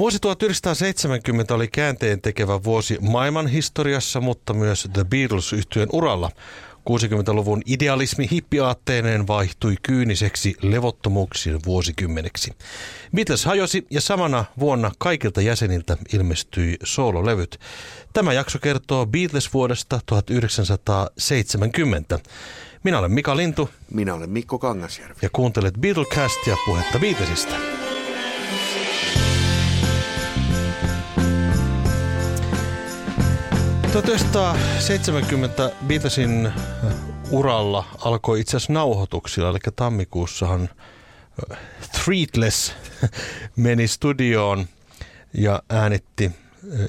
Vuosi 1970 oli käänteen tekevä vuosi maailman historiassa, mutta myös The beatles yhtyeen uralla. 60-luvun idealismi hippiaatteineen vaihtui kyyniseksi levottomuuksien vuosikymmeneksi. Beatles hajosi ja samana vuonna kaikilta jäseniltä ilmestyi soololevyt. Tämä jakso kertoo Beatles vuodesta 1970. Minä olen Mika Lintu. Minä olen Mikko Kangasjärvi. Ja kuuntelet Beatlecastia puhetta Beatlesista. 1970 Beatlesin äh, uralla alkoi itse asiassa nauhoituksilla, eli tammikuussahan äh, Threatless meni studioon ja äänitti äh,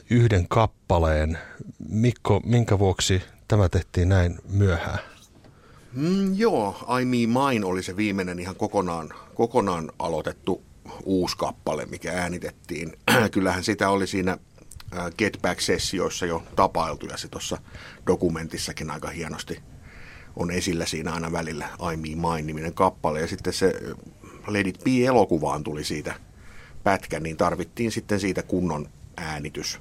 yhden kappaleen. Mikko, minkä vuoksi tämä tehtiin näin myöhään? Mm, joo, I Me Mine oli se viimeinen ihan kokonaan, kokonaan aloitettu uusi kappale, mikä äänitettiin. Kyllähän sitä oli siinä Get Back-sessioissa jo tapailtu ja se tuossa dokumentissakin aika hienosti on esillä siinä aina välillä I Me Mine-niminen kappale. Ja sitten se Let It Be-elokuvaan tuli siitä pätkä, niin tarvittiin sitten siitä kunnon äänitys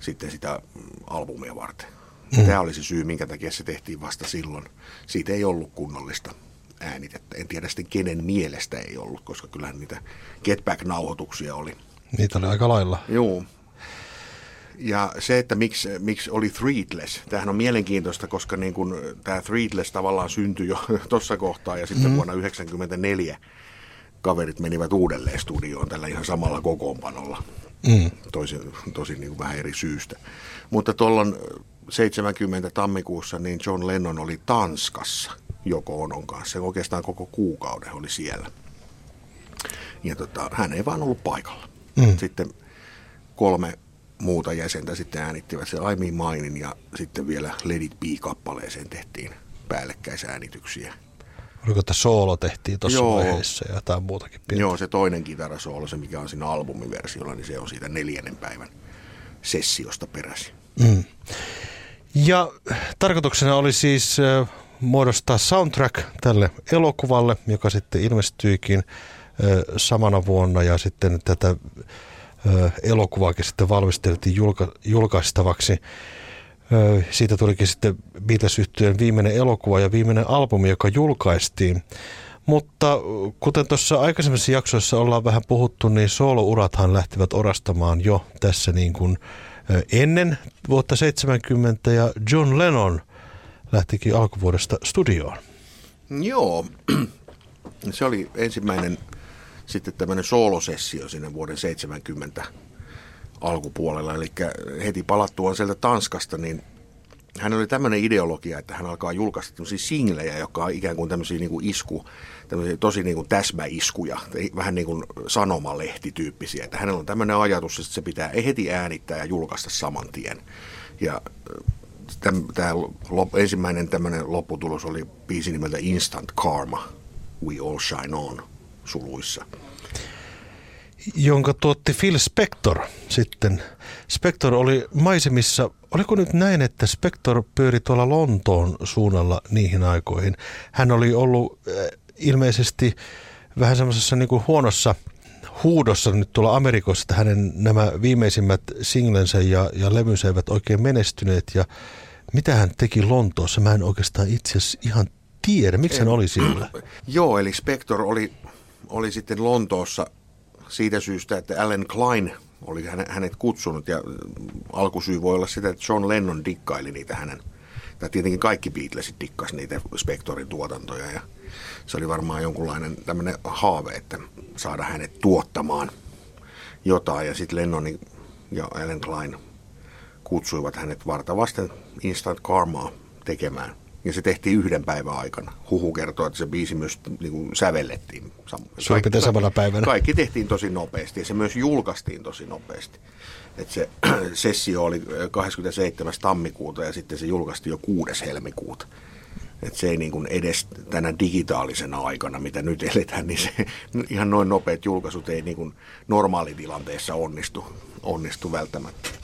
sitten sitä albumia varten. Mm. Tämä oli se syy, minkä takia se tehtiin vasta silloin. Siitä ei ollut kunnollista äänitettä. En tiedä sitten kenen mielestä ei ollut, koska kyllähän niitä Get Back-nauhoituksia oli. Niitä oli aika lailla. Joo, ja se, että miksi, miksi oli Threadless, tämähän on mielenkiintoista, koska niin kun tämä Threadless tavallaan syntyi jo tuossa kohtaa ja sitten mm. vuonna 1994 kaverit menivät uudelleen studioon tällä ihan samalla kokoonpanolla. Mm. Tosin, tosin niin kuin vähän eri syystä. Mutta tuolloin 70 tammikuussa niin John Lennon oli Tanskassa Joko Onon kanssa. Oikeastaan koko kuukauden oli siellä. Ja tota, hän ei vaan ollut paikalla. Mm. Sitten kolme muuta jäsentä sitten äänittivät se I Mainin ja sitten vielä Let It Be-kappaleeseen tehtiin päällekkäisäänityksiä. Oliko että soolo tehtiin tuossa vaiheessa ja jotain muutakin pientä? Joo, se toinen kitarasoolo, se mikä on siinä albumiversiolla, niin se on siitä neljännen päivän sessiosta peräisin. Mm. Ja tarkoituksena oli siis muodostaa soundtrack tälle elokuvalle, joka sitten ilmestyikin samana vuonna ja sitten tätä elokuvaakin sitten valmisteltiin julka, julkaistavaksi. Siitä tulikin sitten beatles viimeinen elokuva ja viimeinen albumi, joka julkaistiin. Mutta kuten tuossa aikaisemmissa jaksoissa ollaan vähän puhuttu, niin soolourathan lähtivät orastamaan jo tässä niin kuin ennen vuotta 70 ja John Lennon lähtikin alkuvuodesta studioon. Joo, se oli ensimmäinen sitten tämmöinen soolosessio sinne vuoden 70 alkupuolella. Eli heti palattuaan sieltä Tanskasta, niin hän oli tämmöinen ideologia, että hän alkaa julkaista tämmöisiä singlejä, jotka on ikään kuin tämmöisiä niin kuin isku, tämmöisiä tosi niin kuin täsmäiskuja, vähän niin kuin sanomalehtityyppisiä. Että hänellä on tämmöinen ajatus, että se pitää heti äänittää ja julkaista saman tien. Ja tämä ensimmäinen tämmöinen lopputulos oli biisi nimeltä Instant Karma, We All Shine On suluissa. Jonka tuotti Phil Spector sitten. Spector oli maisemissa, oliko nyt näin, että Spector pyöri tuolla Lontoon suunnalla niihin aikoihin. Hän oli ollut äh, ilmeisesti vähän semmoisessa niin kuin huonossa huudossa nyt tuolla Amerikossa, että hänen nämä viimeisimmät singlensä ja, ja levynsä eivät oikein menestyneet. Ja mitä hän teki Lontoossa, mä en oikeastaan itse asiassa ihan tiedä. Miksi hän oli siellä? Joo, eli Spector oli oli sitten Lontoossa siitä syystä, että Alan Klein oli hänet kutsunut ja alkusyy voi olla sitä, että John Lennon dikkaili niitä hänen, tai tietenkin kaikki Beatlesit dikkasi niitä Spectorin tuotantoja ja se oli varmaan jonkunlainen tämmöinen haave, että saada hänet tuottamaan jotain. Ja sitten Lennon ja Alan Klein kutsuivat hänet vartavasten Instant Karmaa tekemään ja se tehtiin yhden päivän aikana. Huhu kertoo, että se biisi myös niin kuin sävellettiin. Suurin samana päivänä. Kaikki tehtiin tosi nopeasti ja se myös julkaistiin tosi nopeasti. että se sessio oli 27. tammikuuta ja sitten se julkaistiin jo 6. helmikuuta. Että se ei niin kuin edes tänä digitaalisena aikana, mitä nyt eletään, niin se ihan noin nopeat julkaisut ei niin kuin normaalitilanteessa onnistu, onnistu välttämättä.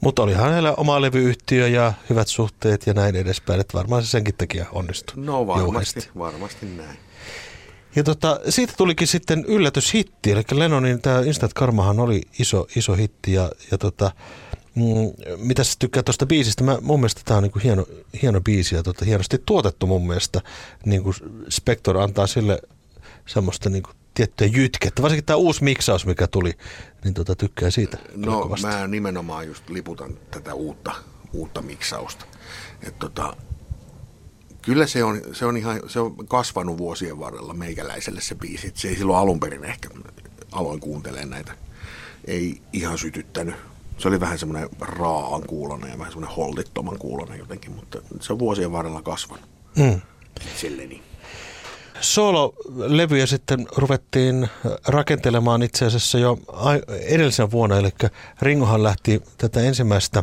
Mutta olihan hänellä oma levyyhtiö ja hyvät suhteet ja näin edespäin, että varmaan se senkin takia onnistui. No varmasti, varmasti näin. Ja tota, siitä tulikin sitten yllätyshitti, eli Lennonin tämä Instant Karmahan oli iso, iso hitti ja, ja tota, mm, mitä sä tykkää tuosta biisistä? Mä, mun mielestä tämä on niinku hieno, hieno biisi ja tota, hienosti tuotettu mun mielestä. Niinku Spector antaa sille semmoista niinku tiettyä jytkettä. Varsinkin tämä uusi miksaus, mikä tuli, niin tota, tykkää siitä. No mä nimenomaan just liputan tätä uutta, uutta miksausta. Et tota, kyllä se on, se on ihan se on kasvanut vuosien varrella meikäläiselle se biisi. Se ei silloin alun perin ehkä aloin kuuntelemaan näitä. Ei ihan sytyttänyt. Se oli vähän semmoinen raaan kuulonen ja vähän semmoinen holdittoman kuulonen jotenkin, mutta se on vuosien varrella kasvanut. Mm. Itselleni. Solo-levyjä sitten ruvettiin rakentelemaan itse asiassa jo edellisen vuonna, eli Ringohan lähti tätä ensimmäistä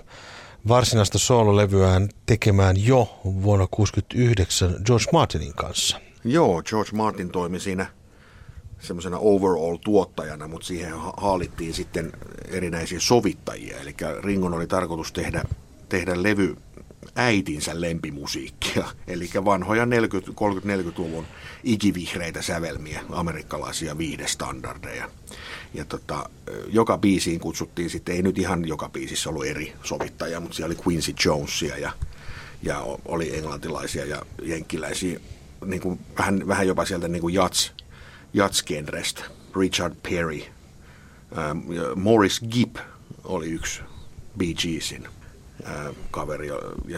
varsinaista soololevyään tekemään jo vuonna 1969 George Martinin kanssa. Joo, George Martin toimi siinä semmoisena overall-tuottajana, mutta siihen haalittiin sitten erinäisiä sovittajia. Eli Ringon oli tarkoitus tehdä, tehdä levy äitinsä lempimusiikkia, eli vanhoja 30-40-luvun ikivihreitä sävelmiä, amerikkalaisia viidestandardeja. Ja tota, joka biisiin kutsuttiin sitten, ei nyt ihan joka biisissä ollut eri sovittaja, mutta siellä oli Quincy Jonesia ja, ja oli englantilaisia ja jenkkiläisiä, niin kuin, vähän, vähän jopa sieltä niin kuin jats. Richard Perry, ähm, Morris Gibb oli yksi Bee Geesin kaveri, ja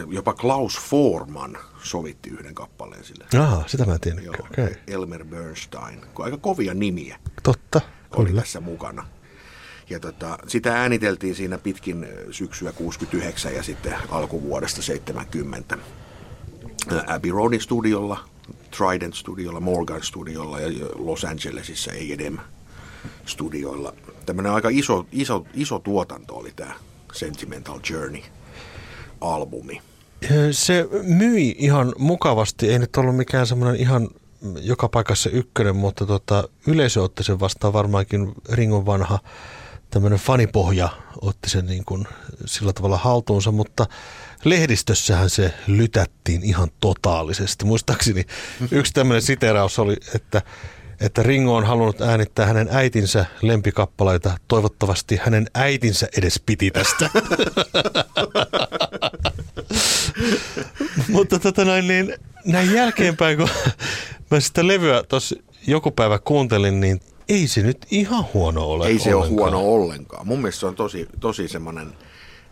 jopa Klaus Forman sovitti yhden kappaleen sille. Aha, sitä mä en tiedä. Okay. Elmer Bernstein, aika kovia nimiä. Totta, oli kyllä. tässä mukana. Ja tota, sitä ääniteltiin siinä pitkin syksyä 69 ja sitten alkuvuodesta 70. Abbey Roadin studiolla, Trident studiolla, Morgan studiolla ja Los Angelesissa A&M studioilla. Tämmöinen aika iso, iso, iso tuotanto oli tämä Sentimental Journey – albumi? Se myi ihan mukavasti, ei nyt ollut mikään semmoinen ihan joka paikassa ykkönen, mutta tota, yleisö otti sen vastaan varmaankin Ringon vanha tämmöinen fanipohja otti sen niin kuin sillä tavalla haltuunsa, mutta lehdistössähän se lytättiin ihan totaalisesti. Muistaakseni yksi tämmöinen siteraus oli, että että Ringo on halunnut äänittää hänen äitinsä lempikappaleita. Toivottavasti hänen äitinsä edes piti tästä. Mutta tota noin, niin näin jälkeenpäin, kun mä sitä levyä tuossa joku päivä kuuntelin, niin ei se nyt ihan huono ole Ei se ollenkaan. ole huono ollenkaan. Mun mielestä se on tosi, tosi semmoinen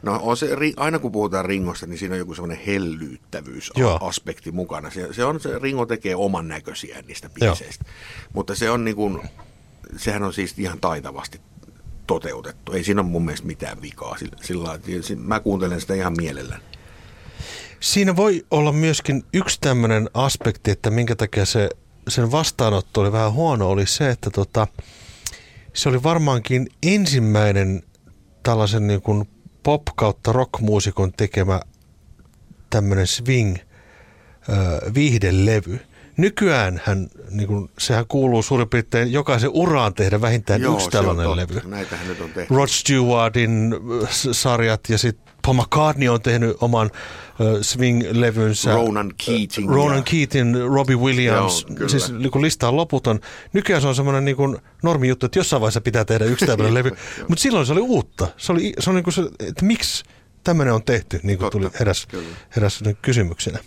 No on se, aina kun puhutaan Ringosta, niin siinä on joku semmoinen hellyyttävyysaspekti mukana. Se, se, on, se Ringo tekee oman näköisiä niistä biiseistä. Mutta se on niin kuin, sehän on siis ihan taitavasti toteutettu. Ei siinä ole mun mielestä mitään vikaa. Sillä, sillä, mä kuuntelen sitä ihan mielelläni. Siinä voi olla myöskin yksi tämmöinen aspekti, että minkä takia se, sen vastaanotto oli vähän huono, oli se, että tota, se oli varmaankin ensimmäinen tällaisen niin kuin pop kautta rockmuusikon tekemä tämmöinen swing viihdelevy. Nykyään hän, niin kuin, sehän kuuluu suurin piirtein jokaisen uraan tehdä vähintään Joo, yksi tällainen levy. Näitähän nyt on tehty. Rod Stewartin sarjat ja sitten Paul McCartney on tehnyt oman swing-levynsä. Ronan Keating. Ronan Keating, Robbie Williams. Joo, siis niin lista on loputon. Nykyään se on semmoinen niin kuin normi juttu, että jossain vaiheessa pitää tehdä yksi tämmöinen levy. Mutta silloin se oli uutta. Se oli, se oli niin kuin se, että miksi tämmöinen on tehty, niin kuin tuli heräs, heräs kysymyksenä.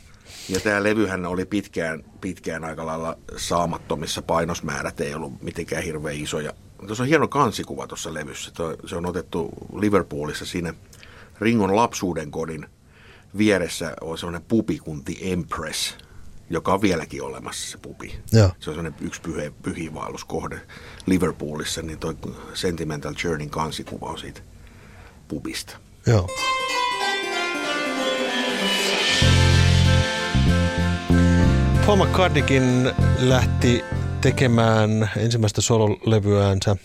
Ja tämä levyhän oli pitkään, pitkään aika lailla saamattomissa painosmäärät, ei ollut mitenkään hirveän isoja. Tuossa on hieno kansikuva tuossa levyssä. Se on otettu Liverpoolissa siinä Ringon lapsuuden kodin vieressä on sellainen pupikunti Empress, joka on vieläkin olemassa se pupi. Ja. Se on sellainen yksi pyhe, pyhiinvaelluskohde Liverpoolissa, niin tuo Sentimental Journeyn kansikuva on siitä pubista. Joo. Paul McCartneykin lähti tekemään ensimmäistä sololevyäänsä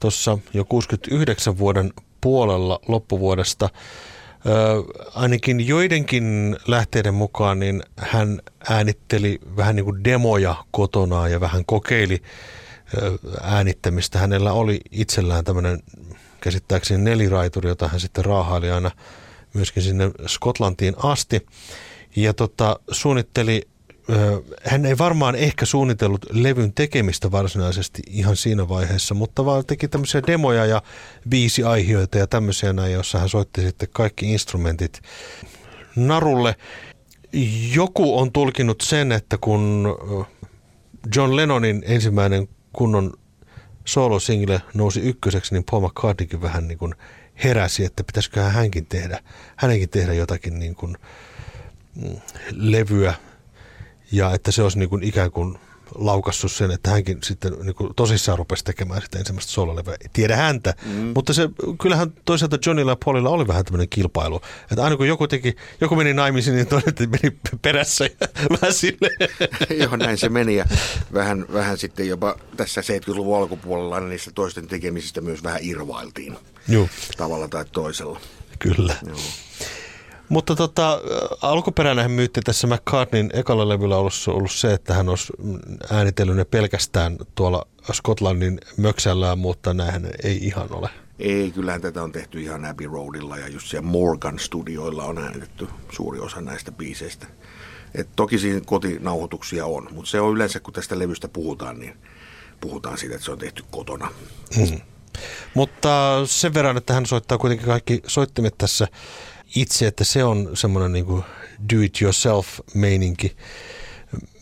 tuossa jo 69 vuoden puolella loppuvuodesta. Ainakin joidenkin lähteiden mukaan niin hän äänitteli vähän niin kuin demoja kotona ja vähän kokeili äänittämistä. Hänellä oli itsellään tämmöinen käsittääkseni neliraituri, jota hän sitten raahaili aina myöskin sinne Skotlantiin asti. Ja tota, suunnitteli hän ei varmaan ehkä suunnitellut levyn tekemistä varsinaisesti ihan siinä vaiheessa, mutta vaan teki tämmöisiä demoja ja viisi aihioita ja tämmöisiä näin, jossa hän soitti sitten kaikki instrumentit narulle. Joku on tulkinut sen, että kun John Lennonin ensimmäinen kunnon solo-single nousi ykköseksi, niin Paul McCartneykin vähän niin kuin heräsi, että pitäisikö hänkin tehdä, hänenkin tehdä jotakin niin kuin mm, levyä ja että se olisi niin kuin ikään kuin laukassut sen, että hänkin sitten niin kuin tosissaan rupesi tekemään sitten ensimmäistä sololevyä. Tiedä häntä, mm. mutta se, kyllähän toisaalta Johnilla ja Paulilla oli vähän tämmöinen kilpailu. Että aina kun joku, teki, joku meni naimisiin, niin toinen meni perässä ja vähän sille. Joo, näin se meni ja vähän, vähän sitten jopa tässä 70-luvun alkupuolella niistä toisten tekemisistä myös vähän irvailtiin. Joo. Tavalla tai toisella. Kyllä. Joo. Mutta tota, alkuperäinen myytti tässä McCartneyn ekalla levyllä ollut, ollut se, että hän olisi äänitellyt ne pelkästään tuolla Skotlannin möksällään, mutta näinhän ei ihan ole. Ei, kyllähän tätä on tehty ihan Abbey Roadilla ja just siellä Morgan studioilla on äänitetty suuri osa näistä biiseistä. Et toki siinä kotinauhoituksia on, mutta se on yleensä, kun tästä levystä puhutaan, niin puhutaan siitä, että se on tehty kotona. Hmm. Mutta sen verran, että hän soittaa kuitenkin kaikki soittimet tässä itse, että se on semmoinen niin do-it-yourself-meininki,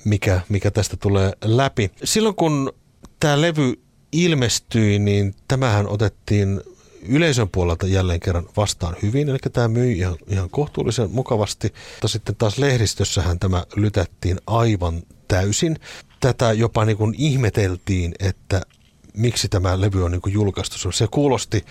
mikä, mikä tästä tulee läpi. Silloin kun tämä levy ilmestyi, niin tämähän otettiin yleisön puolelta jälleen kerran vastaan hyvin, eli tämä myi ihan, ihan kohtuullisen mukavasti. Mutta sitten taas lehdistössähän tämä lytättiin aivan täysin. Tätä jopa niin kuin ihmeteltiin, että miksi tämä levy on niin kuin julkaistu. Se kuulosti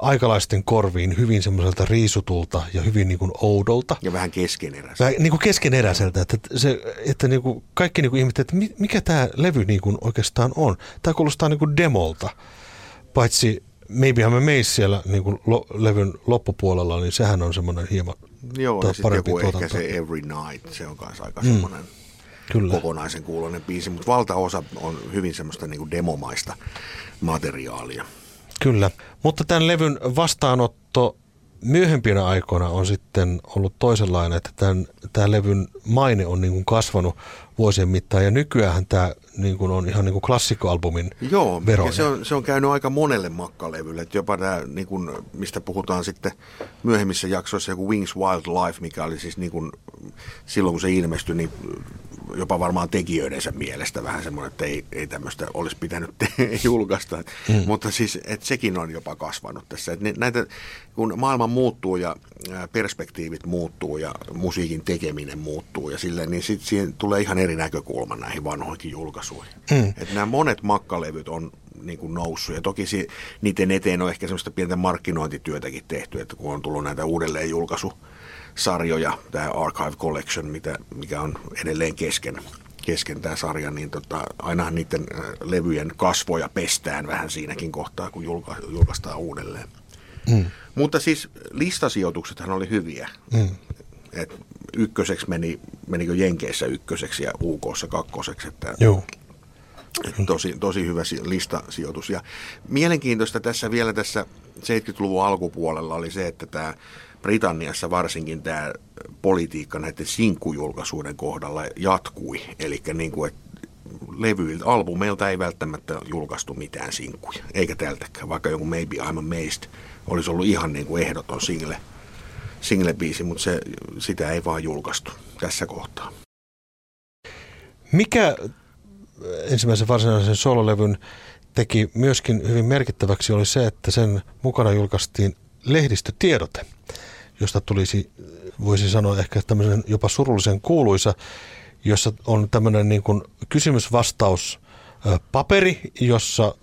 aikalaisten korviin hyvin semmoiselta riisutulta ja hyvin niin kuin oudolta. Ja vähän keskeneräiseltä. Vähän niin kuin keskeneräiseltä, että, se, että niin kuin kaikki niin kuin ihmettelevät, että mikä tämä levy niin kuin oikeastaan on. Tämä kuulostaa niin kuin demolta, paitsi Maybe I'm Amazed siellä niin kuin lo, levyn loppupuolella, niin sehän on semmoinen hieman Joo, ja sitten joku tuotanto. ehkä se Every Night, se on myös aika mm. semmoinen Kyllä. kokonaisen kuulonen biisi, mutta valtaosa on hyvin semmoista niin kuin demomaista materiaalia. Kyllä, mutta tämän levyn vastaanotto myöhempinä aikoina on sitten ollut toisenlainen, että tämän, tämän levyn maine on niin kuin kasvanut vuosien mittaan. Ja nykyään tämä niin kuin on ihan niin kuin klassikkoalbumin Joo, veroinen. se on, se on käynyt aika monelle makkalevylle, että jopa tämä, niin kuin, mistä puhutaan sitten myöhemmissä jaksoissa, joku Wings Wildlife, mikä oli siis niin kuin, silloin kun se ilmestyi, niin jopa varmaan tekijöidensä mielestä vähän semmoinen, että ei, ei tämmöistä olisi pitänyt te- julkaista. Mm. Mutta siis, että sekin on jopa kasvanut tässä. Että näitä, kun maailma muuttuu ja perspektiivit muuttuu ja musiikin tekeminen muuttuu ja silleen, niin sitten siihen tulee ihan eri näkökulma näihin vanhoihin julkaisuihin. Mm. Että nämä monet makkalevyt on niin kuin noussut. Ja toki si, niiden eteen on ehkä semmoista pientä markkinointityötäkin tehty, että kun on tullut näitä uudelleen julkaisu sarjoja, tämä Archive Collection, mitä, mikä on edelleen kesken, kesken tämä sarja, niin tota, ainahan niiden äh, levyjen kasvoja pestään vähän siinäkin kohtaa, kun julka, julkaistaan uudelleen. Mm. Mutta siis listasijoituksethan oli hyviä. Mm. Et ykköseksi meni, menikö Jenkeissä ykköseksi ja UKssa kakkoseksi. Että Joo. Tosi, tosi hyvä listasijoitus. Ja mielenkiintoista tässä vielä tässä 70-luvun alkupuolella oli se, että tämä Britanniassa varsinkin tämä politiikka näiden sinkkujulkaisuuden kohdalla jatkui. Eli niin kuin, että levyiltä, albumeilta ei välttämättä julkaistu mitään sinkkuja, eikä tältäkään, vaikka joku Maybe I'm Amazed olisi ollut ihan niin kuin ehdoton single, single-biisi, mutta se, sitä ei vaan julkaistu tässä kohtaa. Mikä ensimmäisen varsinaisen sololevyn teki myöskin hyvin merkittäväksi oli se, että sen mukana julkaistiin lehdistötiedote – josta tulisi, voisi sanoa ehkä tämmöisen jopa surullisen kuuluisa, jossa on tämmöinen niin kuin kysymysvastaus paperi, jossa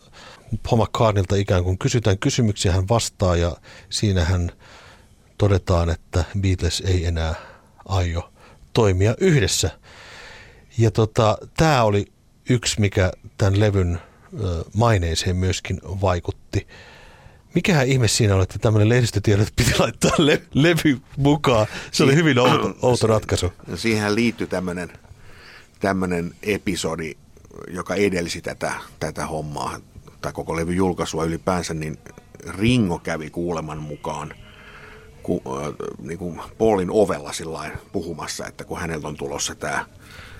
Paul McCartneylta ikään kuin kysytään kysymyksiä, hän vastaa ja siinä hän todetaan, että Beatles ei enää aio toimia yhdessä. Ja tota, tämä oli yksi, mikä tämän levyn maineeseen myöskin vaikutti. Mikähän ihme siinä oli, että tämmöinen lehdistötiedot piti laittaa le- levy mukaan. Se oli hyvin outo, outo ratkaisu. Siihen liittyi tämmöinen, tämmöinen episodi, joka edelsi tätä, tätä hommaa, tai koko levy julkaisua ylipäänsä, niin Ringo kävi kuuleman mukaan ku, äh, niin kuin Paulin ovella puhumassa, että kun häneltä on tulossa tämä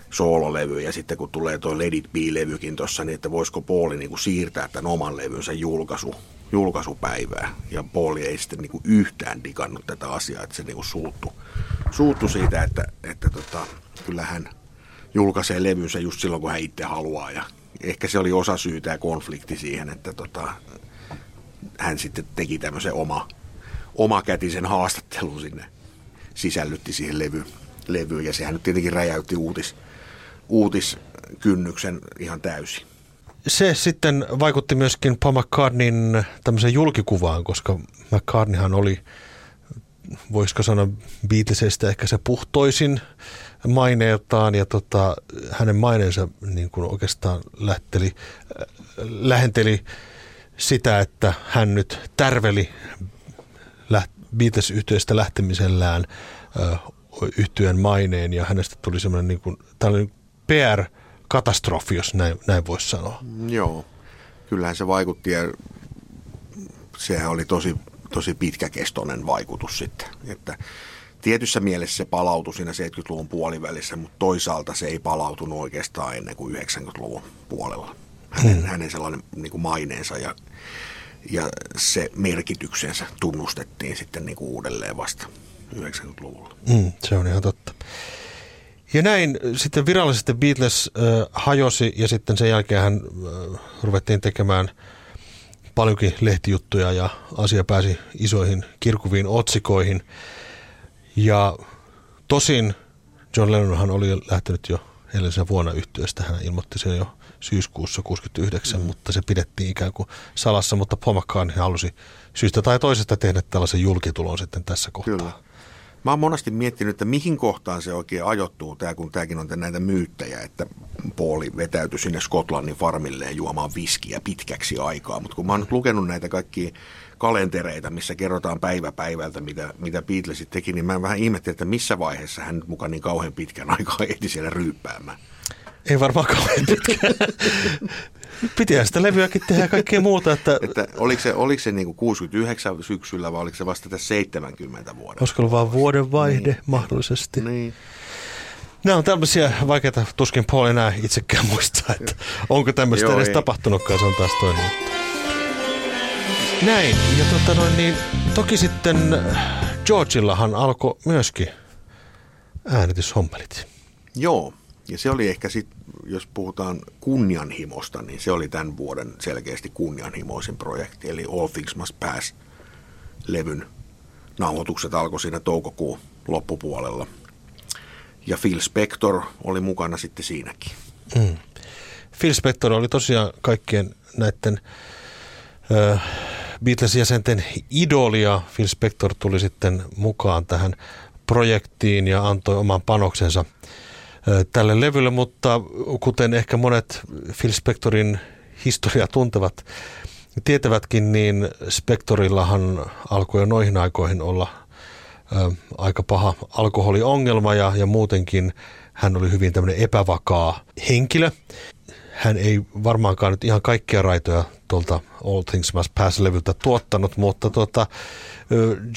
soololevy ja sitten kun tulee tuo Let It Be-levykin tuossa, niin että voisiko Pauli niin kuin siirtää tämän oman levynsä julkaisu, julkaisupäivää. Ja Pauli ei sitten niin kuin yhtään digannut tätä asiaa, että se niin kuin suuttu, suuttu siitä, että, että tota, kyllä hän julkaisee levynsä just silloin, kun hän itse haluaa. Ja ehkä se oli osa syytä ja konflikti siihen, että tota, hän sitten teki tämmöisen oma, omakätisen haastattelun sinne, sisällytti siihen levy, levyyn ja sehän nyt tietenkin räjäytti uutis, uutiskynnyksen ihan täysin. Se sitten vaikutti myöskin Paul McCartneyn tämmöiseen julkikuvaan, koska McCartneyhan oli, voisiko sanoa Beatlesista ehkä se puhtoisin maineeltaan ja tota, hänen maineensa niin kuin oikeastaan lähteli, lähenteli sitä, että hän nyt tärveli Beatles-yhtiöstä lähtemisellään yhtyön maineen ja hänestä tuli semmoinen niin kuin, tällainen PR-katastrofi, jos näin, näin voisi sanoa. Joo, kyllähän se vaikutti ja sehän oli tosi, tosi pitkäkestoinen vaikutus sitten, että tietyssä mielessä se palautui siinä 70-luvun puolivälissä, mutta toisaalta se ei palautunut oikeastaan ennen kuin 90-luvun puolella. Hänen, hmm. hänen sellainen niin kuin maineensa ja, ja se merkityksensä tunnustettiin sitten niin kuin uudelleen vasta 90-luvulla. Mm, se on ihan totta. Ja näin sitten virallisesti Beatles äh, hajosi ja sitten sen jälkeen hän äh, ruvettiin tekemään paljonkin lehtijuttuja ja asia pääsi isoihin kirkuviin otsikoihin. Ja tosin John Lennonhan oli lähtenyt jo edellisen vuonna yhtiöstä. Hän ilmoitti sen jo syyskuussa 69, mm. mutta se pidettiin ikään kuin salassa, mutta McCartney halusi syystä tai toisesta tehdä tällaisen julkitulon sitten tässä kohtaa. Kyllä. Mä oon monesti miettinyt, että mihin kohtaan se oikein ajoittuu, tää, kun tämäkin on näitä myyttejä, että Pauli vetäytyi sinne Skotlannin farmilleen juomaan viskiä pitkäksi aikaa. Mutta kun mä oon nyt lukenut näitä kaikkia kalentereita, missä kerrotaan päivä päivältä, mitä, mitä Beatlesit teki, niin mä vähän ihmettelin, että missä vaiheessa hän nyt mukaan niin kauhean pitkän aikaa ehti siellä ryyppäämään. Ei varmaan kauhean pitkään. Pitihän sitä levyäkin tehdä ja kaikkea muuta. Että... että oliko se, oliko se niin kuin 69 syksyllä vai oliko se vasta tässä 70 vuoden? Olisiko ollut vaan vuoden vaihde niin. mahdollisesti? Niin. Nämä on tämmöisiä vaikeita, tuskin Paul enää itsekään muistaa, että onko tämmöistä Joo, edes ei. tapahtunutkaan, se on taas toinen Näin, ja tota noin, niin, toki sitten Georgillahan alkoi myöskin äänityshommelit. Joo, ja se oli ehkä sitten, jos puhutaan kunnianhimosta, niin se oli tämän vuoden selkeästi kunnianhimoisin projekti, eli All Things Must Pass levyn nauhoitukset alkoi siinä toukokuun loppupuolella. Ja Phil Spector oli mukana sitten siinäkin. Mm. Phil Spector oli tosiaan kaikkien näiden äh, Beatles-jäsenten idolia. Phil Spector tuli sitten mukaan tähän projektiin ja antoi oman panoksensa – tälle levylle, mutta kuten ehkä monet Phil Spectorin historia tuntevat, tietävätkin, niin Spectorillahan alkoi jo noihin aikoihin olla ö, aika paha alkoholiongelma ja, ja muutenkin hän oli hyvin tämmöinen epävakaa henkilö. Hän ei varmaankaan nyt ihan kaikkia raitoja tuolta All Things Must Pass-levyltä tuottanut, mutta tuota,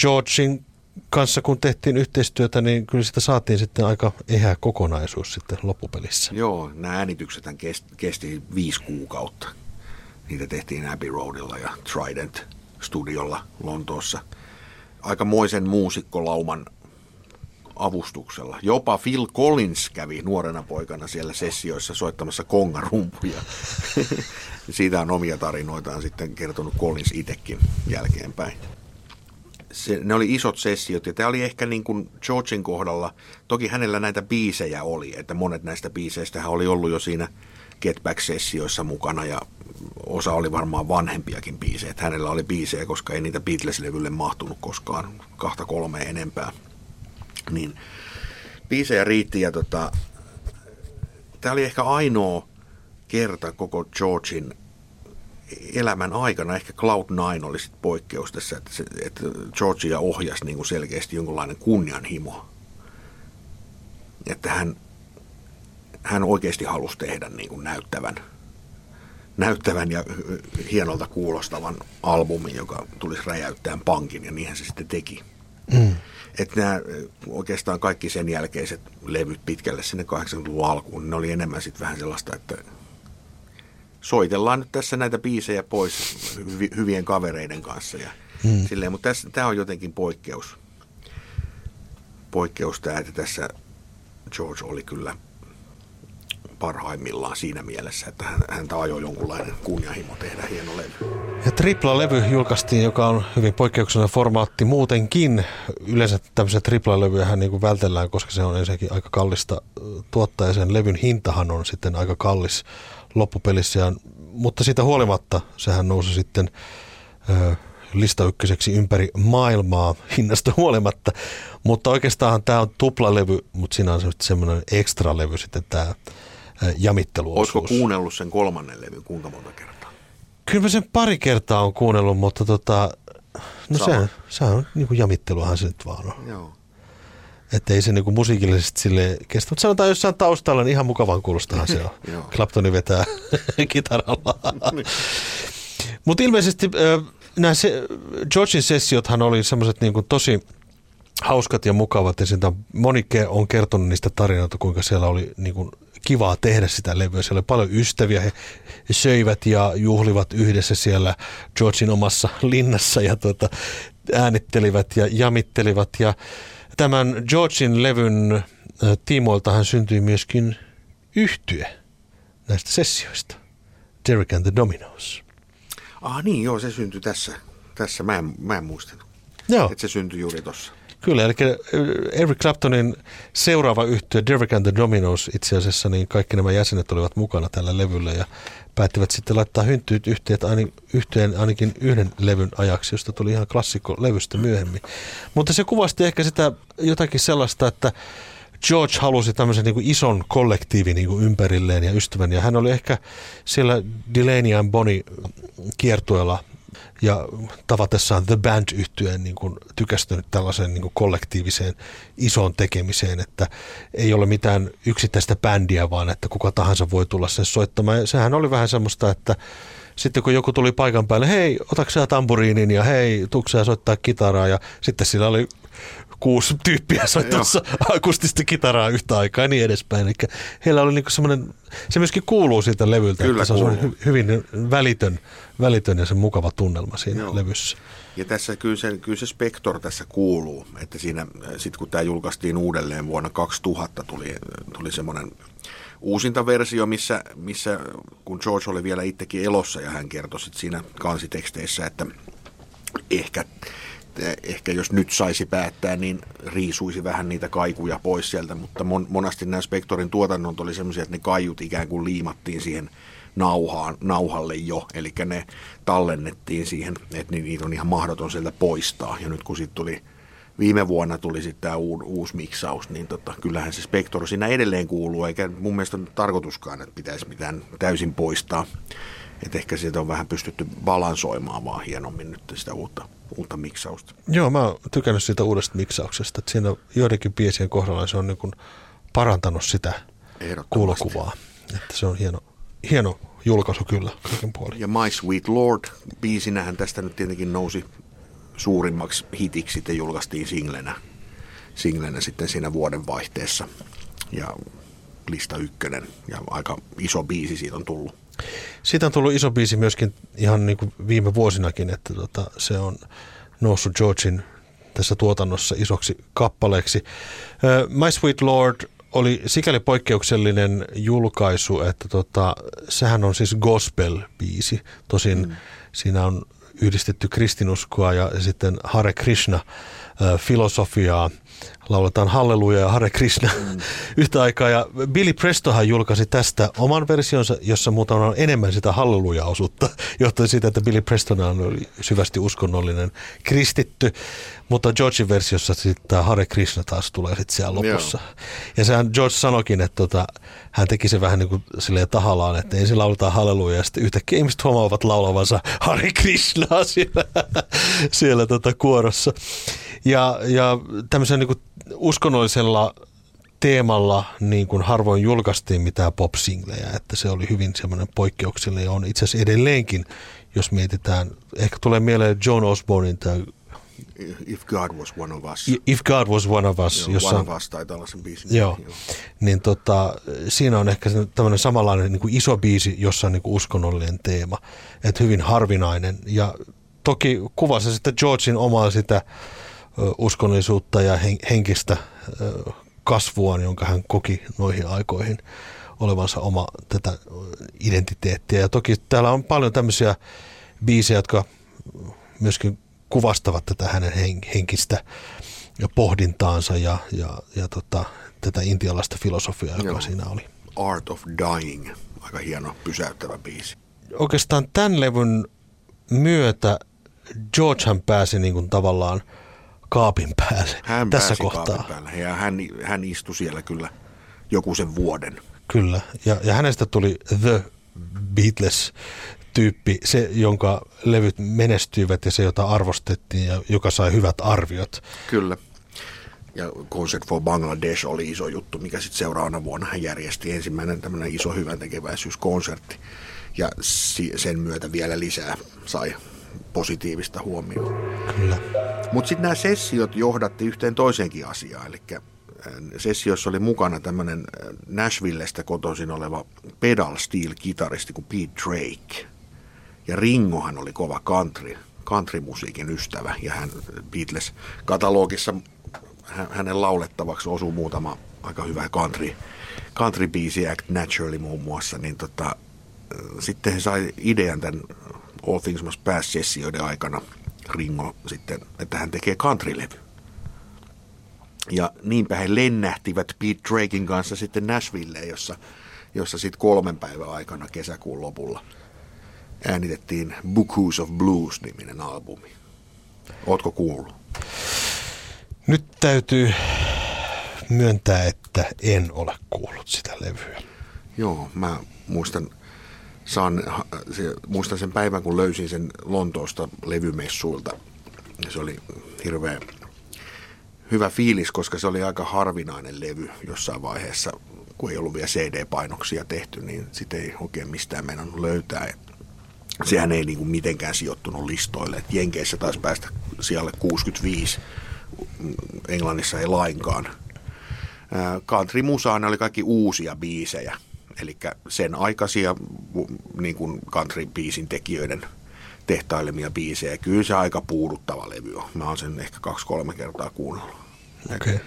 Georgein kanssa, kun tehtiin yhteistyötä, niin kyllä sitä saatiin sitten aika ehä kokonaisuus sitten loppupelissä. Joo, nämä äänitykset kesti, kesti viisi kuukautta. Niitä tehtiin Abbey Roadilla ja Trident Studiolla Lontoossa. Aikamoisen muusikkolauman avustuksella. Jopa Phil Collins kävi nuorena poikana siellä sessioissa soittamassa kongarumpuja. Siitä on omia tarinoitaan sitten kertonut Collins itsekin jälkeenpäin se, ne oli isot sessiot ja tämä oli ehkä niin kuin Georgein kohdalla, toki hänellä näitä biisejä oli, että monet näistä biiseistä oli ollut jo siinä Get Back-sessioissa mukana ja osa oli varmaan vanhempiakin biisejä. Että hänellä oli biisejä, koska ei niitä Beatles-levylle mahtunut koskaan kahta kolme enempää. Niin biisejä riitti ja tota, tämä oli ehkä ainoa kerta koko Georgein elämän aikana ehkä Cloud9 oli sit poikkeus tässä, että, se, että Georgia ohjasi niin kuin selkeästi jonkunlainen kunnianhimo. Että hän, hän oikeasti halusi tehdä niin kuin näyttävän, näyttävän ja hienolta kuulostavan albumin, joka tulisi räjäyttämään pankin, ja niinhän se sitten teki. Mm. Että nämä oikeastaan kaikki sen jälkeiset levyt pitkälle sinne 80-luvun alkuun, ne oli enemmän sitten vähän sellaista, että soitellaan nyt tässä näitä biisejä pois hyvien kavereiden kanssa. Ja hmm. silleen, mutta tässä, tämä on jotenkin poikkeus. Poikkeus tämä, että tässä George oli kyllä parhaimmillaan siinä mielessä, että hän, häntä ajoi jonkunlainen kunnianhimo tehdä hieno levy. Ja tripla-levy julkaistiin, joka on hyvin poikkeuksellinen formaatti muutenkin. Yleensä tämmöisiä tripla-levyjä niin kuin vältellään, koska se on ensinnäkin aika kallista tuottaa ja sen levyn hintahan on sitten aika kallis loppupelissä. Ja, mutta siitä huolimatta sehän nousi sitten ö, lista ykköseksi ympäri maailmaa hinnasta huolimatta. Mutta oikeastaan tämä on tuplalevy, mutta siinä on semmoinen ekstra levy sitten tämä jamitteluosuus. Oletko kuunnellut sen kolmannen levyn kuinka monta kertaa? Kyllä mä sen pari kertaa on kuunnellut, mutta tota, no se, se on niin kuin jamitteluhan se nyt vaan on. Joo. Että ei se niinku musiikillisesti sille kestä. Mutta sanotaan jossain taustalla, niin ihan mukavan kuulostahan se on. Claptoni vetää kitaralla. Niin. Mutta ilmeisesti nämä se, Georgin sessiothan oli semmoiset niinku tosi hauskat ja mukavat. Ja siitä moni on kertonut niistä tarinoita, kuinka siellä oli niinku kivaa tehdä sitä levyä. Siellä oli paljon ystäviä, he söivät ja juhlivat yhdessä siellä Georgin omassa linnassa ja tuota, äänittelivät ja jamittelivat ja Tämän Georgin levyn äh, tiimoiltahan syntyi myöskin yhtye näistä sessioista. Derek and the Dominos. Ah niin, joo, se syntyi tässä. Tässä mä en, mä en muistanut. Joo. Että se syntyi juuri tuossa. Kyllä, eli äh, Eric Claptonin seuraava yhtiö, Derek and the Dominos, itse asiassa niin kaikki nämä jäsenet olivat mukana tällä levyllä ja päättivät sitten laittaa hynttyyt yhteen, aini, yhteen ainakin yhden levyn ajaksi, josta tuli ihan klassikko levystä myöhemmin. Mutta se kuvasti ehkä sitä jotakin sellaista, että George halusi tämmöisen niin kuin ison kollektiivin niin kuin ympärilleen ja ystävän. Ja hän oli ehkä siellä Delaney and Bonnie kiertueella ja tavatessaan The band yhtyeen niin kuin tykästynyt tällaiseen niin kuin kollektiiviseen isoon tekemiseen, että ei ole mitään yksittäistä bändiä, vaan että kuka tahansa voi tulla sen soittamaan. Ja sehän oli vähän semmoista, että sitten kun joku tuli paikan päälle, hei, otatko tamburiinin ja hei, tuuksia soittaa kitaraa ja sitten sillä oli kuusi tyyppiä soittamassa akustista kitaraa yhtä aikaa ja niin edespäin. Eli heillä oli niinku semmoinen, se myöskin kuuluu siitä levyltä, Kyllä että se on hy, hyvin välitön, välitön ja se mukava tunnelma siinä Joo. levyssä. Ja tässä kyllä se, kyllä se Spector tässä kuuluu, että siinä sitten kun tämä julkaistiin uudelleen vuonna 2000 tuli, tuli semmoinen uusinta versio, missä, missä kun George oli vielä itsekin elossa ja hän kertoi sit siinä kansiteksteissä, että ehkä ehkä jos nyt saisi päättää, niin riisuisi vähän niitä kaikuja pois sieltä, mutta mon, monasti nämä Spektorin tuotannot oli sellaisia, että ne kaiut ikään kuin liimattiin siihen nauhaan, nauhalle jo, eli ne tallennettiin siihen, että niitä on ihan mahdoton sieltä poistaa. Ja nyt kun sitten tuli viime vuonna tuli sitten tämä uusi, uusi miksaus, niin tota, kyllähän se Spektor siinä edelleen kuuluu, eikä mun mielestä ole tarkoituskaan, että pitäisi mitään täysin poistaa. Että ehkä sieltä on vähän pystytty balansoimaan vaan hienommin nyt sitä uutta uutta miksausta. Joo, mä oon tykännyt siitä uudesta miksauksesta. Että siinä joidenkin biisien kohdalla se on niin kuin parantanut sitä kuulokuvaa. Että se on hieno, hieno julkaisu kyllä kaiken puolin. Ja My Sweet Lord biisinähän tästä nyt tietenkin nousi suurimmaksi hitiksi sitten julkaistiin singlenä, singlenä sitten siinä vuoden vaihteessa. Ja lista ykkönen ja aika iso biisi siitä on tullut. Siitä on tullut iso biisi myöskin ihan niin kuin viime vuosinakin, että tota, se on noussut Georgein tässä tuotannossa isoksi kappaleeksi. My Sweet Lord oli sikäli poikkeuksellinen julkaisu, että tota, sehän on siis gospel-biisi. Tosin mm. siinä on yhdistetty kristinuskoa ja sitten Hare Krishna filosofiaa lauletaan Halleluja ja Hare Krishna mm. yhtä aikaa. Ja Billy Prestohan julkaisi tästä oman versionsa, jossa muuten on enemmän sitä Halleluja-osuutta, johtuen siitä, että Billy Preston oli syvästi uskonnollinen kristitty. Mutta Georgein versiossa sitten tämä Hare Krishna taas tulee sitten siellä lopussa. Joo. Ja sehän George sanokin, että tota, hän teki se vähän niin kuin silleen tahallaan, että ensin lauletaan halleluja ja sitten yhtäkkiä ihmiset huomaavat laulavansa Hare Krishnaa siellä, siellä tota kuorossa. Ja, ja tämmöisen niin uskonnollisella teemalla niin kuin harvoin julkaistiin mitään pop-singlejä, että se oli hyvin semmoinen poikkeuksellinen ja on itse asiassa edelleenkin, jos mietitään, ehkä tulee mieleen John Osbornein tämä If God was one of us. If God was one of us. Joo, jossa, one of us taitaa olla sen biisin. Joo. joo. Niin tota, siinä on ehkä tämmöinen samanlainen niin kuin iso biisi, jossa on niin kuin uskonnollinen teema. Että hyvin harvinainen. Ja toki kuvasi sitten Georgein omaa sitä uskonnollisuutta ja henkistä kasvua, jonka hän koki noihin aikoihin olevansa oma tätä identiteettiä. Ja toki täällä on paljon tämmöisiä biisejä, jotka myöskin kuvastavat tätä hänen henkistä pohdintaansa ja, ja, ja tota, tätä intialaista filosofiaa, joka Joo. siinä oli. Art of Dying, aika hieno pysäyttävä biisi. Oikeastaan tämän levyn myötä Georgehan pääsi niin kuin tavallaan kaapin päälle hän tässä kohtaa. Päälle ja hän, hän istui siellä kyllä joku sen vuoden. Kyllä, ja, ja hänestä tuli The Beatles tyyppi, se jonka levyt menestyivät ja se jota arvostettiin ja joka sai hyvät arviot. Kyllä. Ja Concert for Bangladesh oli iso juttu, mikä sitten seuraavana vuonna hän järjesti ensimmäinen tämmöinen iso hyvän tekeväisyyskonsertti. Ja sen myötä vielä lisää sai positiivista huomioon. Kyllä. Mutta sitten nämä sessiot johdatti yhteen toiseenkin asiaan, eli sessiossa oli mukana tämmöinen Nashvillestä kotoisin oleva pedal steel kitaristi kuin Pete Drake. Ja Ringohan oli kova country, countrymusiikin ystävä ja hän Beatles-katalogissa hänen laulettavaksi osuu muutama aika hyvä country, country-biisi, Act Naturally muun muassa, niin tota, sitten he sai idean tämän All Things Must Pass-sessioiden aikana Ringo sitten, että hän tekee country-levy. Ja niinpä he lennähtivät Pete Drakein kanssa sitten Nashvilleen, jossa, jossa sitten kolmen päivän aikana kesäkuun lopulla – äänitettiin Books of Blues-niminen albumi. Ootko kuullut? Nyt täytyy myöntää, että en ole kuullut sitä levyä. Joo, mä muistan, saan, se, muistan sen päivän, kun löysin sen Lontoosta levymessuilta. Se oli hirveä hyvä fiilis, koska se oli aika harvinainen levy jossain vaiheessa, kun ei ollut vielä CD-painoksia tehty, niin sitä ei oikein mistään meinannut löytää sehän ei niin kuin mitenkään sijoittunut listoille. Et Jenkeissä taisi päästä siellä 65, Englannissa ei lainkaan. Country Musaan oli kaikki uusia biisejä, eli sen aikaisia niin kuin country-biisin tekijöiden tehtailemia biisejä. Kyllä se aika puuduttava levy on. Mä oon sen ehkä kaksi-kolme kertaa kuunnellut. Okay.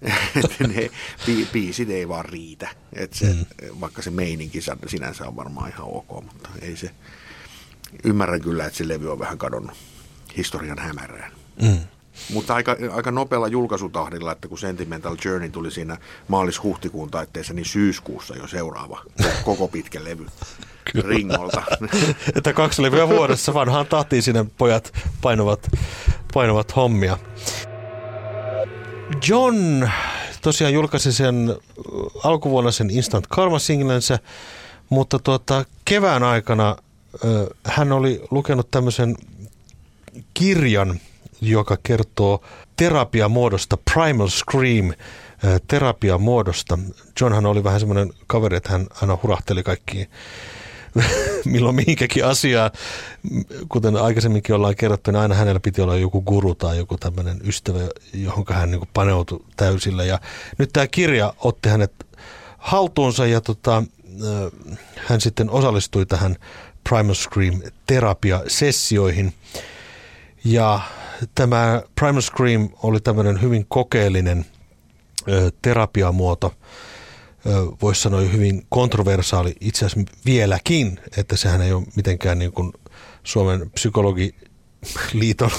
ne bi- biisit ei vaan riitä. Et se, mm. Vaikka se meininki sinänsä on varmaan ihan ok, mutta ei se, ymmärrän kyllä, että se levy on vähän kadonnut historian hämärään. Mm. Mutta aika, aika nopealla julkaisutahdilla, että kun Sentimental Journey tuli siinä maalis-huhtikuun taitteessa, niin syyskuussa jo seuraava koko pitkä levy Kyllä. Ringolta. että kaksi levyä vuodessa vanhaan tahtiin sinne pojat painovat, painovat hommia. John tosiaan julkaisi sen alkuvuonna sen Instant Karma-singlensä, mutta tuota, kevään aikana – hän oli lukenut tämmöisen kirjan, joka kertoo terapiamuodosta, Primal Scream terapiamuodosta. Johnhan oli vähän semmoinen kaveri, että hän aina hurahteli kaikkiin milloin mihinkäkin asiaa. Kuten aikaisemminkin ollaan kerrottu, niin aina hänellä piti olla joku guru tai joku tämmöinen ystävä, johon hän niin paneutui täysillä. Ja nyt tämä kirja otti hänet haltuunsa ja tota, hän sitten osallistui tähän Primal Scream terapiasessioihin. Ja tämä Primal Scream oli tämmöinen hyvin kokeellinen ö, terapiamuoto, voisi sanoa hyvin kontroversaali itse asiassa vieläkin, että sehän ei ole mitenkään niin kuin Suomen psykologiliiton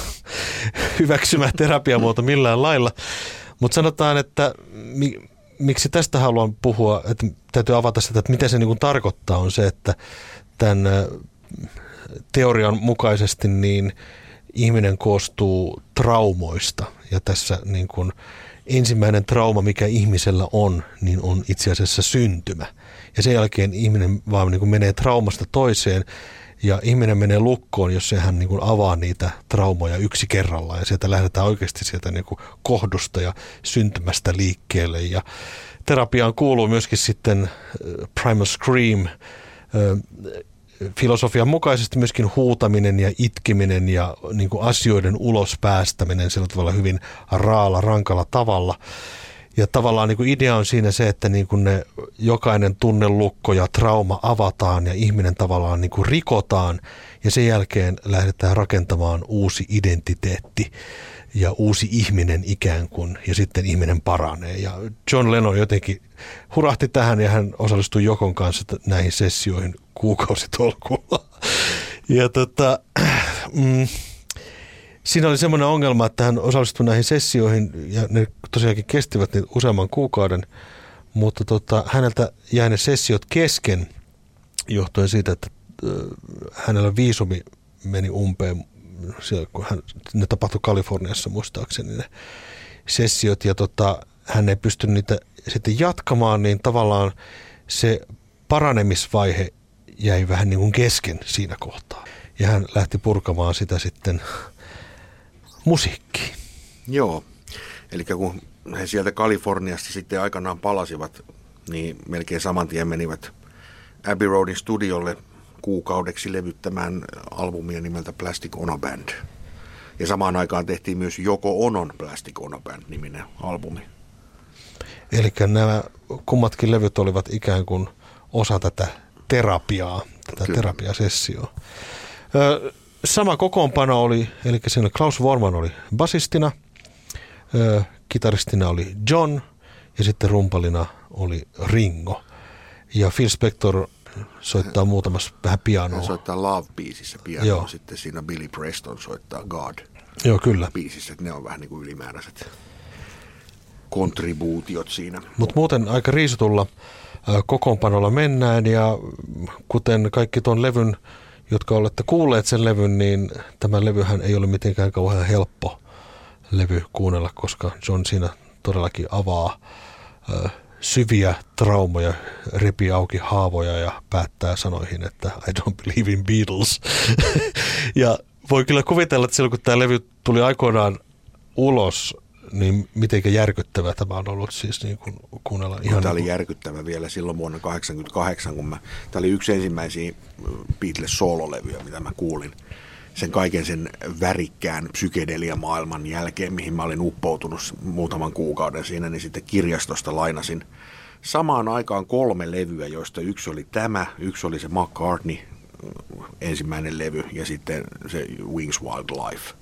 hyväksymä terapiamuoto millään lailla. Mutta sanotaan, että mi, miksi tästä haluan puhua, että täytyy avata sitä, että mitä se niin kuin tarkoittaa, on se, että tämän teorian mukaisesti niin ihminen koostuu traumoista. Ja tässä niin kuin ensimmäinen trauma, mikä ihmisellä on, niin on itse asiassa syntymä. Ja sen jälkeen ihminen vaan niin kuin menee traumasta toiseen ja ihminen menee lukkoon, jos hän niin kuin avaa niitä traumoja yksi kerrallaan ja sieltä lähdetään oikeasti sieltä niin kuin kohdusta ja syntymästä liikkeelle. Ja terapiaan kuuluu myöskin sitten Primal Scream, filosofian mukaisesti myöskin huutaminen ja itkeminen ja niin kuin asioiden ulos päästäminen sillä tavalla hyvin raalla, rankalla tavalla. Ja tavallaan niin kuin idea on siinä se, että niin kuin ne jokainen tunnelukko ja trauma avataan ja ihminen tavallaan niin kuin rikotaan ja sen jälkeen lähdetään rakentamaan uusi identiteetti ja uusi ihminen ikään kuin ja sitten ihminen paranee. Ja John Lennon jotenkin hurahti tähän ja hän osallistui Jokon kanssa näihin sessioihin kuukausitolkulla. Ja tota, mm, siinä oli semmoinen ongelma, että hän osallistui näihin sessioihin ja ne tosiaankin kestivät niin useamman kuukauden, mutta tota, häneltä jäi ne sessiot kesken johtuen siitä, että äh, hänellä viisumi meni umpeen, siellä, kun hän, ne tapahtui Kaliforniassa muistaakseni ne sessiot ja tota, hän ei pystynyt niitä sitten jatkamaan, niin tavallaan se paranemisvaihe jäi vähän niin kuin kesken siinä kohtaa. Ja hän lähti purkamaan sitä sitten musiikkiin. Joo, eli kun he sieltä Kaliforniasta sitten aikanaan palasivat, niin melkein saman tien menivät Abbey Roadin studiolle kuukaudeksi levyttämään albumia nimeltä Plastic Ono Band. Ja samaan aikaan tehtiin myös Joko Onon Plastic Ono Band niminen albumi. Eli nämä kummatkin levyt olivat ikään kuin osa tätä terapiaa, tätä Kyllä. terapiasessioa. Sama kokoonpano oli, eli siinä Klaus Vorman oli basistina, kitaristina oli John ja sitten rumpalina oli Ringo. Ja Phil Spector soittaa muutamassa vähän pianoa. Hän soittaa Love-biisissä pianoa, Joo. sitten siinä Billy Preston soittaa God. Joo, kyllä. Biisissä, että ne on vähän niin kuin ylimääräiset kontribuutiot siinä. Mutta muuten aika riisutulla kokoonpanolla mennään ja kuten kaikki tuon levyn, jotka olette kuulleet sen levyn, niin tämä levyhän ei ole mitenkään kauhean helppo levy kuunnella, koska John siinä todellakin avaa syviä traumoja, repii auki haavoja ja päättää sanoihin, että I don't believe in Beatles. ja voi kyllä kuvitella, että silloin kun tämä levy tuli aikoinaan ulos, niin miten järkyttävä tämä on ollut siis niin kuin kuunnella ihan... No, tämä oli järkyttävä vielä silloin vuonna 1988, kun mä, tämä oli yksi ensimmäisiä Beatles soololevyjä, mitä mä kuulin. Sen kaiken sen värikkään psykedelia-maailman jälkeen, mihin mä olin uppoutunut muutaman kuukauden siinä, niin sitten kirjastosta lainasin samaan aikaan kolme levyä, joista yksi oli tämä, yksi oli se McCartney ensimmäinen levy ja sitten se Wings Wild Life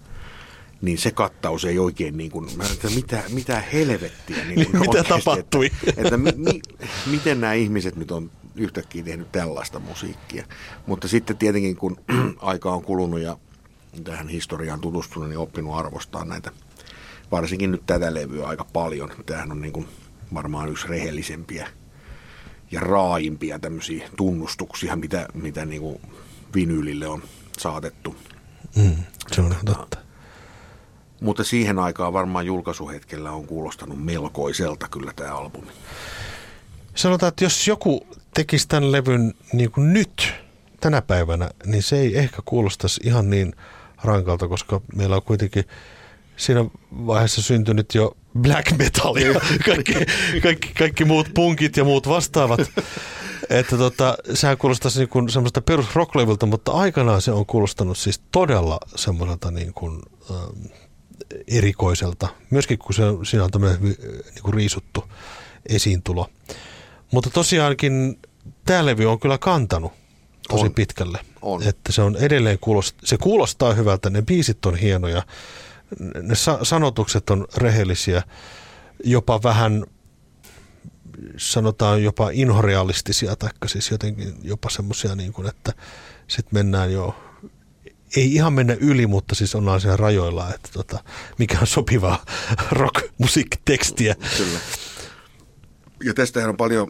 niin se kattaus ei oikein niin kuin, mä että mitä, mitä helvettiä. Niin kuin mitä oikeasti, tapahtui? Että, että mi, mi, miten nämä ihmiset nyt on yhtäkkiä tehnyt tällaista musiikkia. Mutta sitten tietenkin kun aika on kulunut ja tähän historiaan tutustunut, niin oppinut arvostaa näitä, varsinkin nyt tätä levyä aika paljon. Tämähän on niin kuin varmaan yksi rehellisempiä ja raaimpia tämmöisiä tunnustuksia, mitä, mitä niin kuin vinyylille on saatettu. Mm, se on totta. Mutta siihen aikaan varmaan julkaisuhetkellä on kuulostanut melkoiselta kyllä tämä albumi. Sanotaan, että jos joku tekisi tämän levyn niin kuin nyt, tänä päivänä, niin se ei ehkä kuulostaisi ihan niin rankalta, koska meillä on kuitenkin siinä vaiheessa syntynyt jo black metal ja kaikki, kaikki, kaikki muut punkit ja muut vastaavat. Että tota, sehän kuulostaisi niin kuin semmoista perus mutta aikanaan se on kuulostanut siis todella semmoiselta niin kuin, ähm, erikoiselta. Myöskin kun se, siinä on tämmöinen niin kuin riisuttu esiintulo. Mutta tosiaankin tämä levy on kyllä kantanut tosi on. pitkälle. On. Että se on edelleen kuulostaa, se kuulostaa hyvältä, ne biisit on hienoja, ne sa- sanotukset on rehellisiä, jopa vähän sanotaan jopa inhorealistisia, tai siis jotenkin jopa semmoisia, niin kuin, että sitten mennään jo ei ihan mennä yli, mutta siis ollaan siellä rajoilla, että tota, mikä on sopivaa rock-musiikkitekstiä. Kyllä. Ja tästähän on paljon,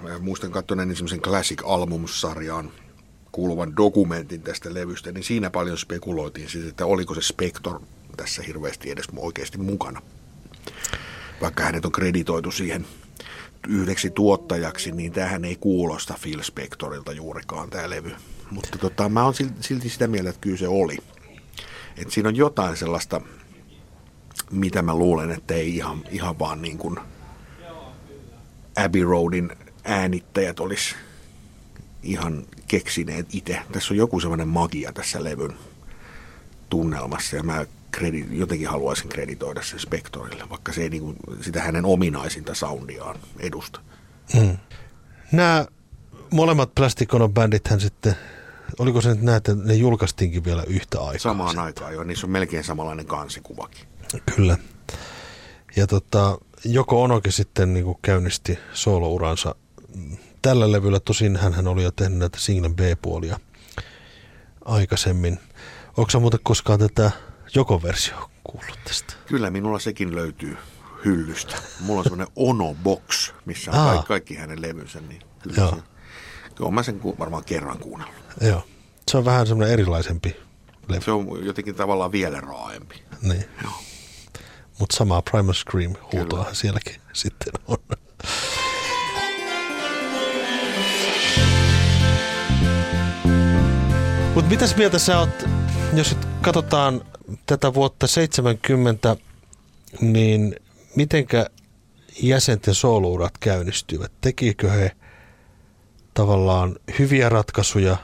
mä muistan katsoneeni semmoisen Classic Albums-sarjaan kuuluvan dokumentin tästä levystä, niin siinä paljon spekuloitiin siis, että oliko se Spector tässä hirveästi edes oikeasti mukana. Vaikka hänet on kreditoitu siihen yhdeksi tuottajaksi, niin tähän ei kuulosta Phil Spectorilta juurikaan tämä levy. Mutta tota, mä oon silti sitä mieltä, että kyllä se oli. Et siinä on jotain sellaista, mitä mä luulen, että ei ihan, ihan vaan niin kuin Abbey Roadin äänittäjät olisi ihan keksineet itse. Tässä on joku sellainen magia tässä levyn tunnelmassa ja mä kredi, jotenkin haluaisin kreditoida sen Spectorille, vaikka se ei niin kuin, sitä hänen ominaisinta soundiaan edusta. Mm. Nämä molemmat Plastic bändithän sitten, oliko se nyt näin, että ne julkaistiinkin vielä yhtä aikaa? Samaan sitten. aikaan, joo. Niissä on melkein samanlainen kansikuvakin. Kyllä. Ja tota, Joko Onokin sitten niin kuin käynnisti soolouransa tällä levyllä. Tosin hän oli jo tehnyt näitä singlen B-puolia aikaisemmin. Onko muuten koskaan tätä Joko-versio kuullut tästä? Kyllä, minulla sekin löytyy hyllystä. Mulla on semmoinen Ono-box, missä on kaikki, kaikki hänen levynsä. Niin kyllä Joo. Se, kyllä mä sen varmaan kerran kuunnellut. Joo. Se on vähän semmoinen erilaisempi levy. Se on jotenkin tavallaan vielä raaempi. Niin. Joo. Mutta samaa Primal Scream huutoa sielläkin sitten on. Mutta mitäs mieltä sä oot, jos nyt katsotaan tätä vuotta 70, niin mitenkä jäsenten soolourat käynnistyivät? Tekikö he tavallaan hyviä ratkaisuja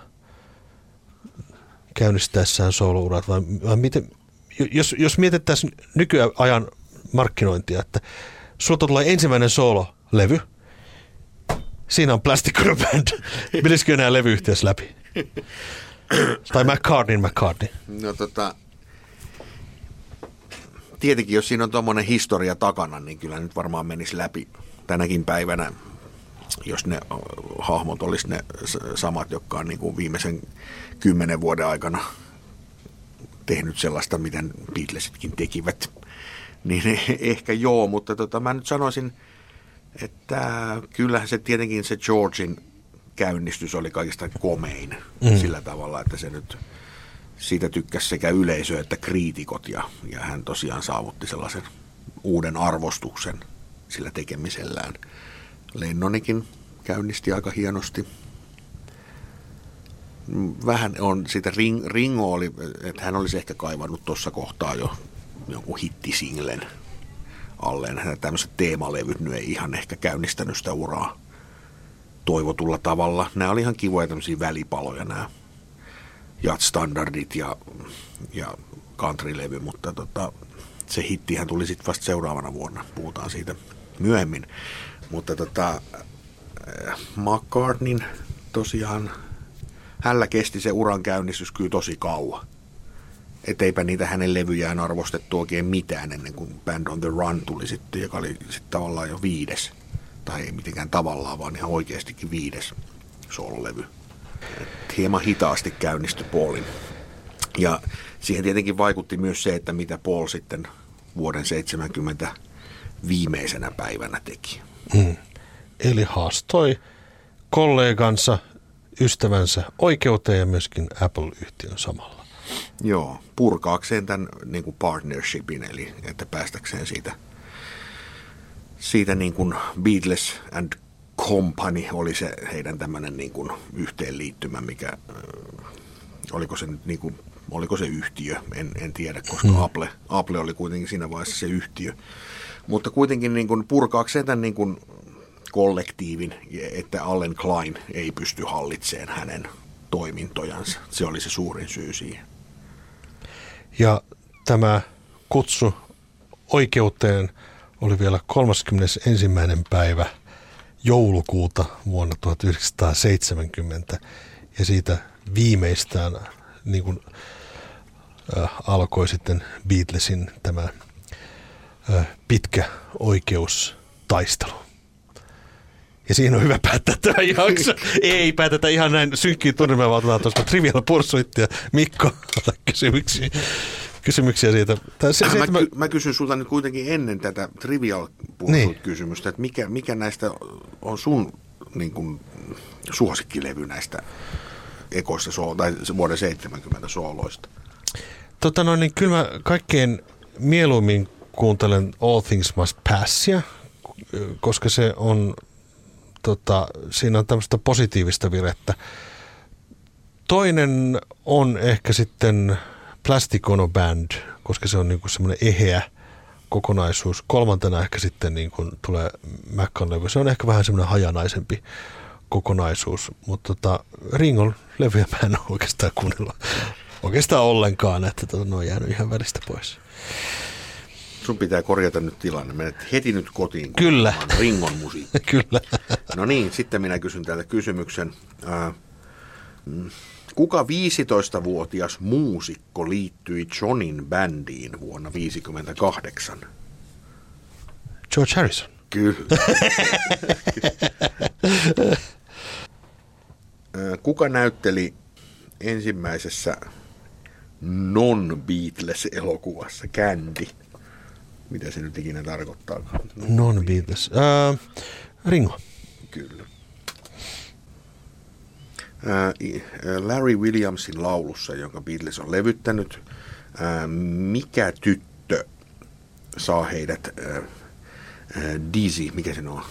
käynnistäessään soolourat vai, vai miten, jos, jos mietittäisiin nykyajan markkinointia, että sulla tulee ensimmäinen soololevy, siinä on Plastic Ono Band. Menisikö enää levyyhtiössä läpi? tai McCartney, McCartney. No tota, tietenkin jos siinä on tuommoinen historia takana, niin kyllä nyt varmaan menisi läpi tänäkin päivänä, jos ne hahmot olisi ne samat, jotka on niin kuin viimeisen kymmenen vuoden aikana tehnyt sellaista, miten Beatlesitkin tekivät. Niin ehkä joo, mutta tota, mä nyt sanoisin, että kyllähän se tietenkin se Georgin käynnistys oli kaikista komein mm. sillä tavalla, että se nyt siitä tykkäsi sekä yleisö että kriitikot ja, ja hän tosiaan saavutti sellaisen uuden arvostuksen sillä tekemisellään. Lennonikin käynnisti aika hienosti vähän on sitä ring, Ringo oli, että hän olisi ehkä kaivannut tuossa kohtaa jo jonkun hittisinglen alleen. Hän tämmöiset teemalevyt nyt ei ihan ehkä käynnistänyt sitä uraa toivotulla tavalla. Nämä oli ihan kivoja tämmöisiä välipaloja nämä jat-standardit ja, ja country-levy, mutta tota, se hittihän tuli sitten vasta seuraavana vuonna. Puhutaan siitä myöhemmin. Mutta tota, McCartneyn tosiaan Hällä kesti se uran käynnistys kyllä tosi kauan. Että eipä niitä hänen levyjään arvostettu oikein mitään ennen kuin Band on the Run tuli sitten, joka oli sitten tavallaan jo viides. Tai ei mitenkään tavallaan, vaan ihan oikeastikin viides soololevy. Hieman hitaasti käynnistyi Paulin. Ja siihen tietenkin vaikutti myös se, että mitä Paul sitten vuoden 70 viimeisenä päivänä teki. Hmm. Eli haastoi kollegansa ystävänsä oikeuteen ja myöskin Apple-yhtiön samalla. Joo, purkaakseen tämän niin kuin partnershipin, eli että päästäkseen siitä, siitä niin kuin Beatles and Company oli se heidän tämmöinen niin kuin yhteenliittymä, mikä, äh, oliko se nyt niin kuin, oliko se yhtiö, en, en tiedä, koska hmm. Apple, Apple oli kuitenkin siinä vaiheessa se yhtiö. Mutta kuitenkin niin kuin purkaakseen tämän niin kuin kollektiivin, että Allen Klein ei pysty hallitseen hänen toimintojansa. Se oli se suurin syy siihen. Ja tämä kutsu oikeuteen oli vielä 31. päivä joulukuuta vuonna 1970 ja siitä viimeistään niin kuin, äh, alkoi sitten Beatlesin tämä pitkä oikeustaistelu. Ja siinä on hyvä päättää tämä jakso. Ei päätetä ihan näin synkkiin tunnelmiin, vaan otetaan tuosta Trivial Pursuit ja Mikko kysymyksiä, kysymyksiä siitä. Tai se, Mä, se, mä, ky- mä kysyn sulta nyt kuitenkin ennen tätä trivial Niin. kysymystä, että mikä, mikä näistä on sun niin kuin, suosikkilevy näistä ekoista sool- tai vuoden 70 sooloista? tota noin, niin kyllä mä kaikkein mieluimmin kuuntelen All Things Must Passia, koska se on, tota, siinä on tämmöistä positiivista virettä. Toinen on ehkä sitten Plastic Ono Band, koska se on niinku semmoinen eheä kokonaisuus. Kolmantena ehkä sitten niin kuin tulee Mackan levy. Se on ehkä vähän semmoinen hajanaisempi kokonaisuus, mutta tota, Ringon levyjä mä en oikeastaan kuunnella oikeastaan ollenkaan, että tota, ne on jäänyt ihan välistä pois. Sun pitää korjata nyt tilanne. Menet heti nyt kotiin. Kyllä. Ringon musiikki. Kyllä. No niin, sitten minä kysyn täältä kysymyksen. Ää, mm, Kuka 15-vuotias muusikko liittyi Johnin bändiin vuonna 1958? George Harrison. Kyllä. Ää, Kuka näytteli ensimmäisessä non-Beatles-elokuvassa Candy? Mitä se nyt ikinä tarkoittaa? Non-Beatles. Uh, Ringo. Kyllä. Larry Williamsin laulussa, jonka Beatles on levyttänyt, mikä tyttö saa heidät dizzy, mikä se on?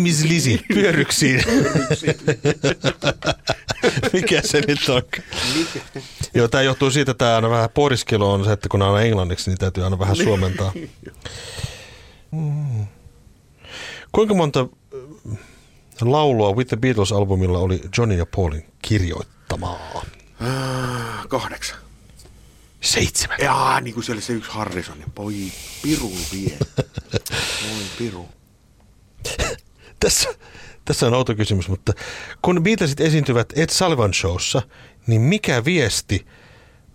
Miss Lizzy, pyöryksiin. Mikä se nyt on? Mikä? Joo, tämä johtuu siitä, että tämä aina vähän pohdiskelu on se, että kun on englanniksi, niin täytyy aina vähän suomentaa. Mm. Kuinka monta äh, laulua With the Beatles-albumilla oli Johnny ja Paulin kirjoittamaa? Ah, Kahdeksan. Seitsemän. Jaa, niin kuin se oli se yksi Harrison. Voi piru vie. Voi piru. Tässä, tässä on outo kysymys, mutta kun Beatlesit esiintyvät Ed Sullivan Showssa, niin mikä viesti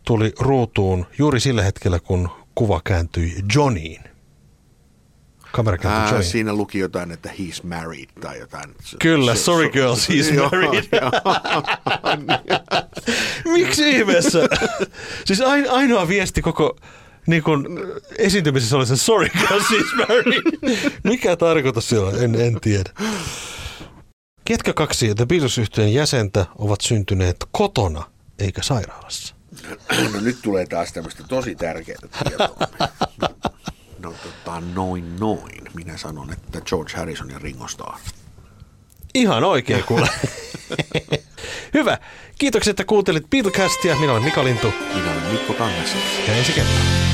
tuli ruutuun juuri sillä hetkellä, kun kuva kääntyi Johnnyin? Kamera kääntyi Ää, Johnnyin. siinä luki jotain, että he's married tai jotain. Kyllä, sorry se- girls, he's Joo, married. joo. Miksi ihmeessä? siis ain, ainoa viesti koko niin kun, esiintymisessä oli se sorry he's married. Mikä tarkoitus sillä on? En, en tiedä. Ketkä kaksi The beatles jäsentä ovat syntyneet kotona eikä sairaalassa? No nyt tulee taas tämmöistä tosi tärkeää tietoa. No tota, noin noin. Minä sanon, että George Harrison ja Ringo Starr. Ihan oikein kuule. Hyvä. Kiitoksia, että kuuntelit Beatlecastia. Minä olen Mika Lintu Minä olen Mikko Kangas. ja ensi kertaa.